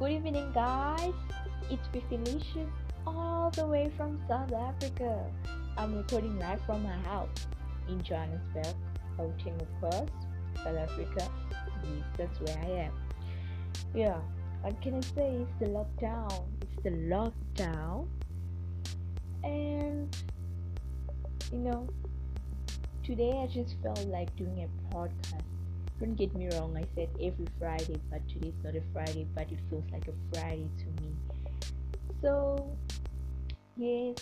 Good evening, guys. It's Felicious all the way from South Africa. I'm recording live from my house in Johannesburg, Gauteng, of course, South Africa. Yes, that's where I am. Yeah, what can I say? It's the lockdown. It's the lockdown. And, you know, today I just felt like doing a podcast don't get me wrong, I said every Friday, but today's not a Friday, but it feels like a Friday to me. So, yes,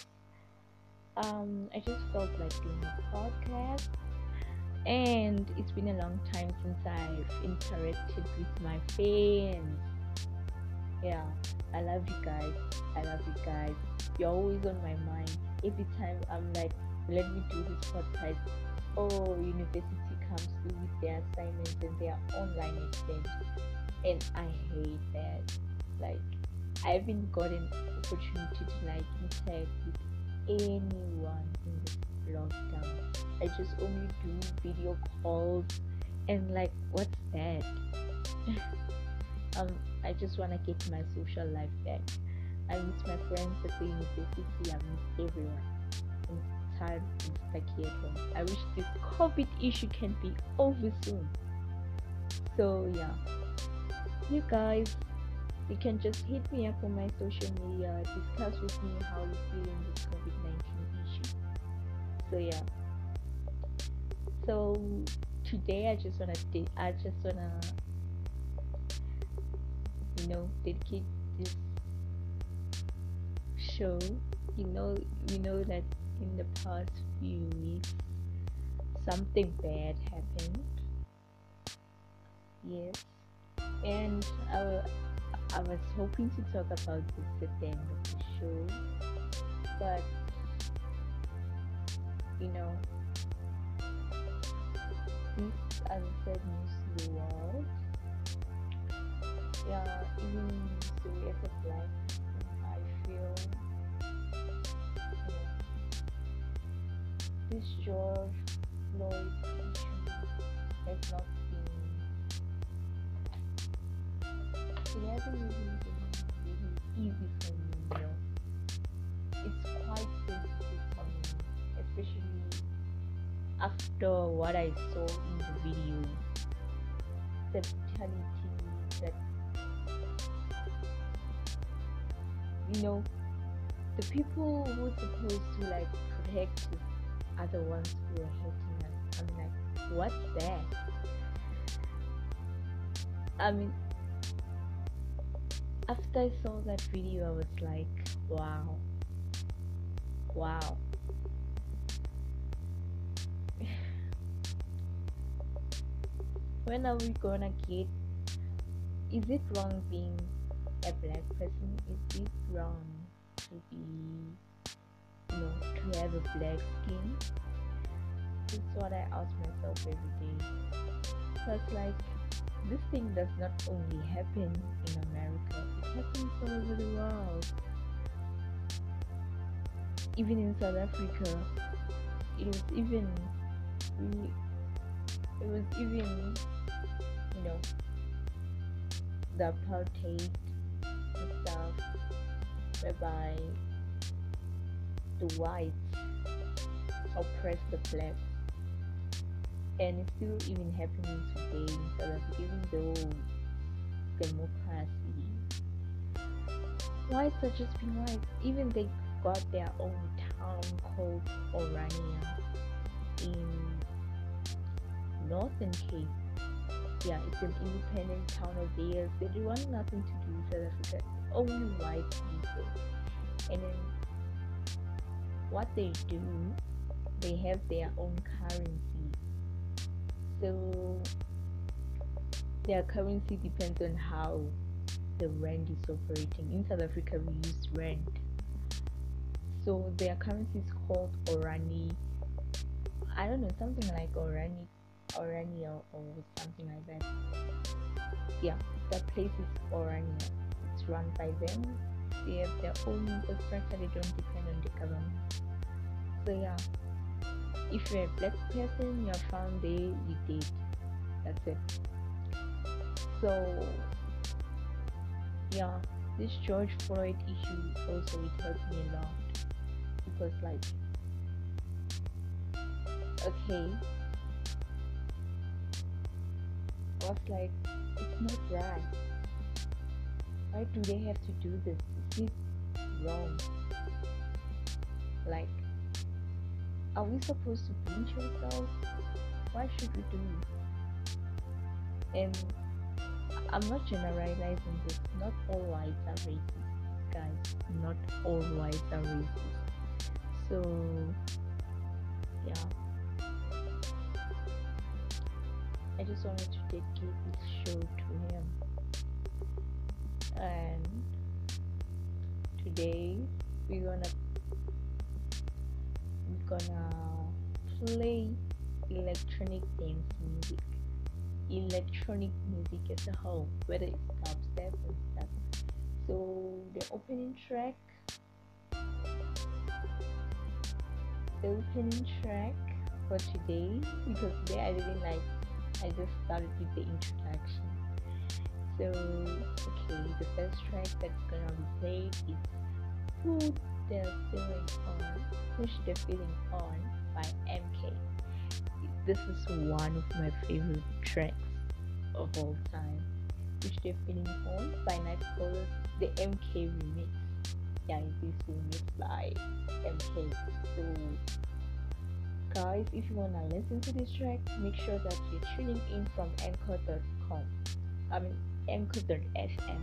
um, I just felt like doing a podcast, and it's been a long time since I've interacted with my fans. Yeah, I love you guys. I love you guys. You're always on my mind. Every time I'm like, let me do this podcast. Oh, university with their assignments and their online exams and i hate that. Like i haven't gotten opportunity to like interact with anyone in this lockdown. I just only do video calls. And like what's that? Um i just want to get my social life back. I miss my friends at the university i miss everyone time in stuck home. I wish this COVID issue can be over soon. So yeah, you guys, you can just hit me up on my social media, discuss with me how you feel in this COVID nineteen issue. So yeah. So today I just wanna de- I just wanna you know dedicate this show. You know you know that in the past few weeks something bad happened. Yes. And I, I was hoping to talk about this at the end of the show but you know this as news to the world. Yeah even the way of life I feel this George Floyd issue has not been it hasn't been really easy for me, you know. It's quite sensitive for me, especially after what I saw in the video. The brutality that you know the people who are supposed to like protect are the ones who are hating us. I'm like, what's that? I mean, after I saw that video, I was like, wow, wow. when are we gonna get? Is it wrong being a black person? Is it wrong to be know, to have a black skin? It's what I ask myself every day. Because, like, this thing does not only happen in America, it happens all over the world. Even in South Africa, it was even it was even you know the apartheid stuff whereby the whites oppress the blacks. And it's still even happening today in South Africa, even though democracy. Whites are just being white. Even they got their own town called Orania in Northern Cape. Yeah, it's an independent town of theirs. They want nothing to do with South Africa. Only white people. And then what they do, they have their own currency. So their currency depends on how the rand is operating. In South Africa, we use rand. So their currency is called Orani. I don't know, something like Orani, Orania or something like that. Yeah, that place is Orania. It's run by them. They have their own infrastructure. They don't depend So yeah, if you're a black person, you're found there, you did. That's it. So yeah, this George Floyd issue also it hurt me a lot. Because like okay. I was like it's not right. Why do they have to do this? Is this wrong like are we supposed to pinch ourselves why should we do it and I'm not generalizing this. Not all whites are racist, guys. Not all whites are racist. So, yeah. I just wanted to dedicate this show to him. And today we're gonna gonna play electronic dance music electronic music as a whole, whether it's dubstep and stuff. So the opening track, the opening track for today, because today I didn't like, I just started with the introduction. So okay, the first track that's gonna be played is "Put the Feeling On," "Push the Feeling On" by MK this is one of my favorite tracks of all time, which they're feeling on by Nightcrawler, the MK remix. Yeah, this remixed by MK. So, guys, if you wanna listen to this track, make sure that you're tuning in from Anchor.com. I mean Anchor.fm.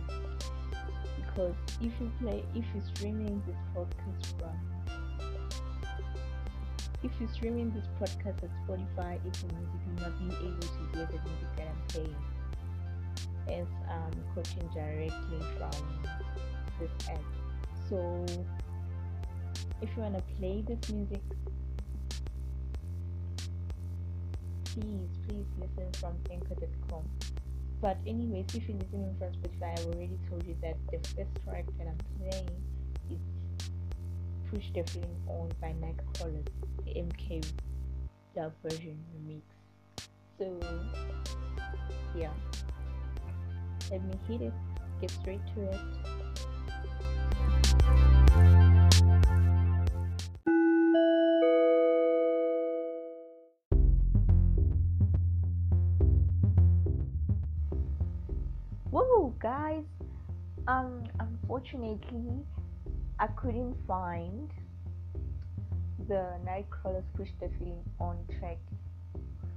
Because if you play, if you're streaming this podcast from if you're streaming this podcast at Spotify, it means you will not be able to hear the music that I'm playing as I'm coaching directly from this app. So if you want to play this music, please, please listen from anchor.com. But anyways, if you're listening from Spotify, I've already told you that the first track that I'm playing is Push the Feeling On by Nightcrawlers, the MK dub version remix. So, yeah. Let me hit it, get straight to it. Guys! Um, unfortunately, I couldn't find the Nightcrawlers Push the Feeling on track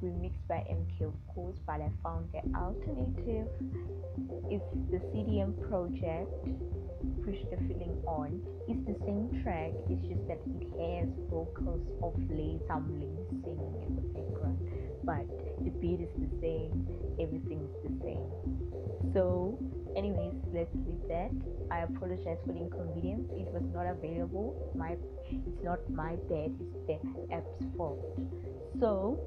remixed by MK, of course, but I found the alternative. It's the CDM project Push the Feeling On. It's the same track, it's just that it has vocals of Lay Samling singing in the background, but the beat is the same, everything is the same. So, anyways, let's leave that. I apologize for the inconvenience. It was not available. My, it's not my bad. It's the app's fault. So,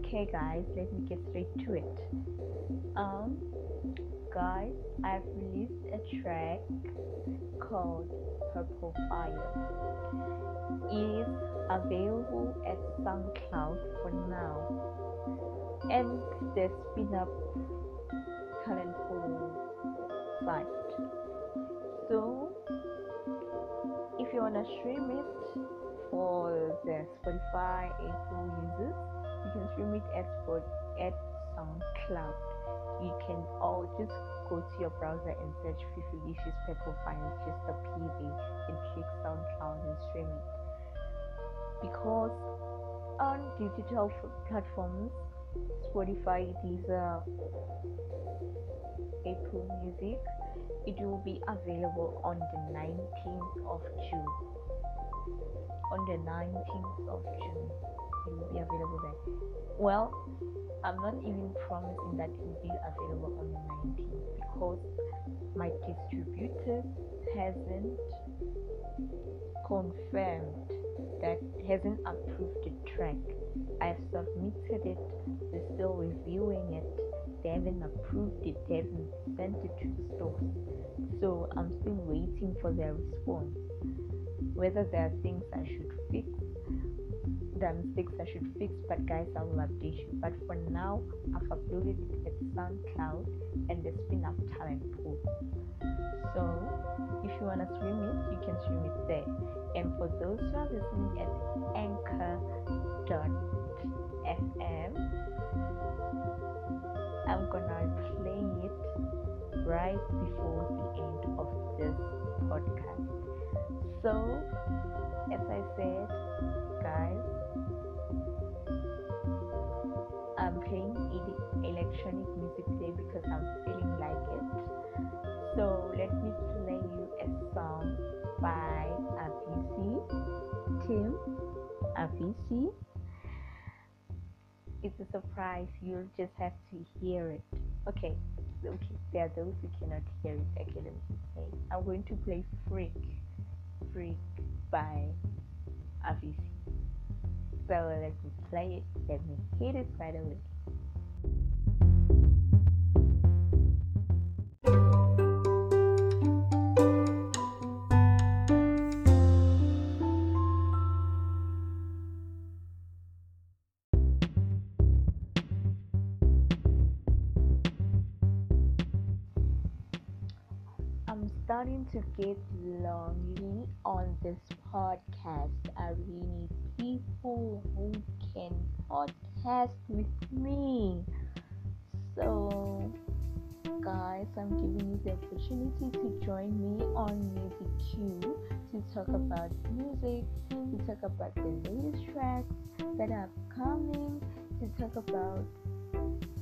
okay, guys, let me get straight to it. Um, guys, I've released a track called Purple Fire. It is available at SoundCloud for now, and the spin up talentful site. So, if you wanna stream it for the Spotify Apple users, you can stream it at at SoundCloud. You can all just go to your browser and search Fifilicious Purple Fire, just a PV, and click SoundCloud and stream it. Because on digital platforms, Spotify, Deezer, Apple Music, it will be available on the 19th of June. On the 19th of June, it will be available there. Well, I'm not even promising that it will be available on the 19th because my distributor hasn't confirmed that hasn't approved the track. I've submitted it, they're still reviewing it they haven't approved it, they haven't sent it to the store. So I'm still waiting for their response. Whether there are things I should fix the mistakes I should fix, but guys, I will update you. But for now, I've uploaded it at SoundCloud and the Spin Up Talent Pool. So if you want to stream it, you can stream it there. And for those who are listening at anchor.fm, I'm gonna play it right before the end of this podcast. So, as I said, guys, I'm playing electronic music today because I'm feeling like it. So, let me play you a song by Avicii, Tim Avicii. It's a surprise, you'll just have to hear it. Okay, okay, there are those who cannot hear it. Okay, let me play. I'm going to play Freak, Freak by Avicii. So let me play it, let me hit it right away. To get lonely on this podcast. I really need people who can podcast with me. So, guys, I'm giving you the opportunity to join me on Music Q to talk about music, to talk about the latest tracks that are coming, to talk about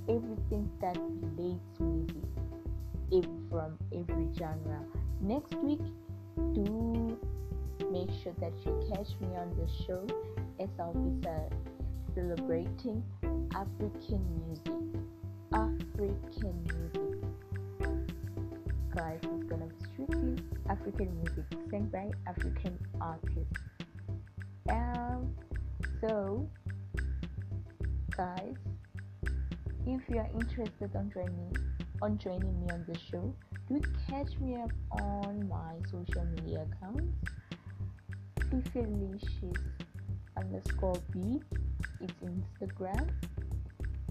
everything that relates music from every genre. Next week, do make sure that you catch me on the show as I'll be celebrating African music. African music. Guys, it's gonna be strictly African music sung by African artists. And so, guys, if you are interested on joining on joining me on the show. Do catch me up on my social media accounts. Fifilicious underscore B. It's Instagram.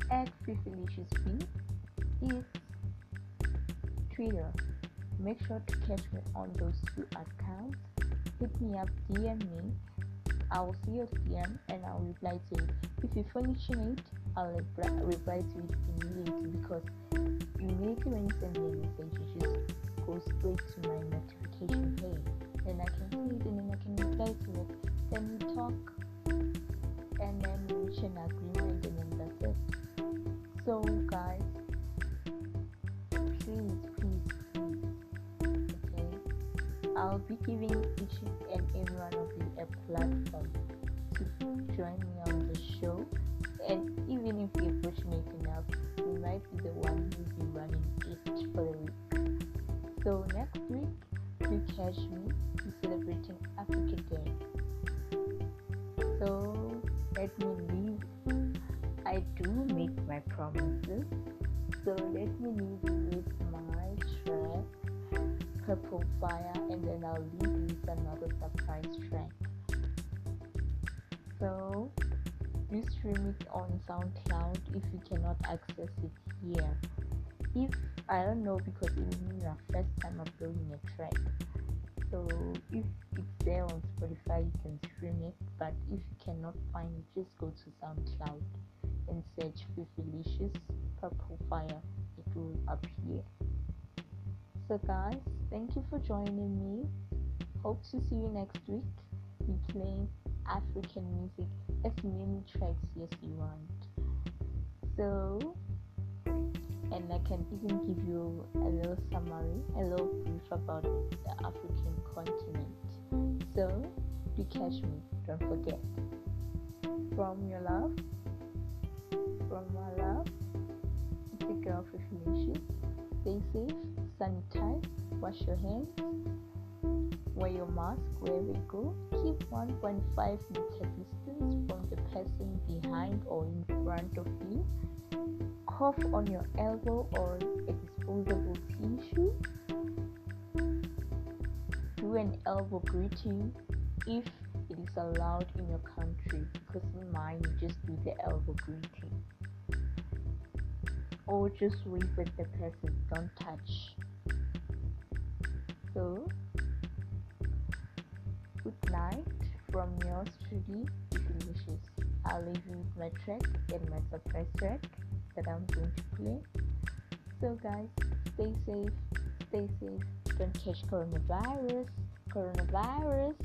At Fifilicious B. It's Twitter. Make sure to catch me on those two accounts. Hit me up, DM me. I will see your DM and I'll reply to it. If you finish it, I'll reply to it immediately because immediately when you send me a message, you just go straight to my notification page. Then I can see it and then I can reply to it. Then we talk and then we reach an agreement and then that's it. So guys, please, please, please, okay. I'll be giving each and every one of you a platform to join me on the show and even if you're fortunate enough you might be the one who'll be running it for the week. So next week you catch me to celebrating africa day. So let me leave. I do make my promises. So let me leave you with my track purple fire and then i'll leave you with another surprise track. So you stream it on SoundCloud if you cannot access it here. If I don't know because it is your first time uploading a track. So if it's there on Spotify you can stream it, but if you cannot find it, just go to SoundCloud and search Fifilicious Purple Fire. It will appear. So guys, thank you for joining me. Hope to see you next week. Be playing African music as many tracks as you want. So, and I can even give you a little summary, a little brief about the African continent. So, do catch me, don't forget. From your love, from my love, it's a girl for Felicia. Stay safe, sanitize, wash your hands, wear your mask wherever you go. Keep 1.5 meter distance from the person behind or in front of you. Cough on your elbow or a disposable tissue. Do an elbow greeting if it is allowed in your country because in mine you just do the elbow greeting. Or just wave with the person, don't touch. So good night from yours truly, delicious. I'll leave you with my track and my surprise track that I'm going to play. So guys, stay safe, stay safe, don't catch coronavirus, coronavirus.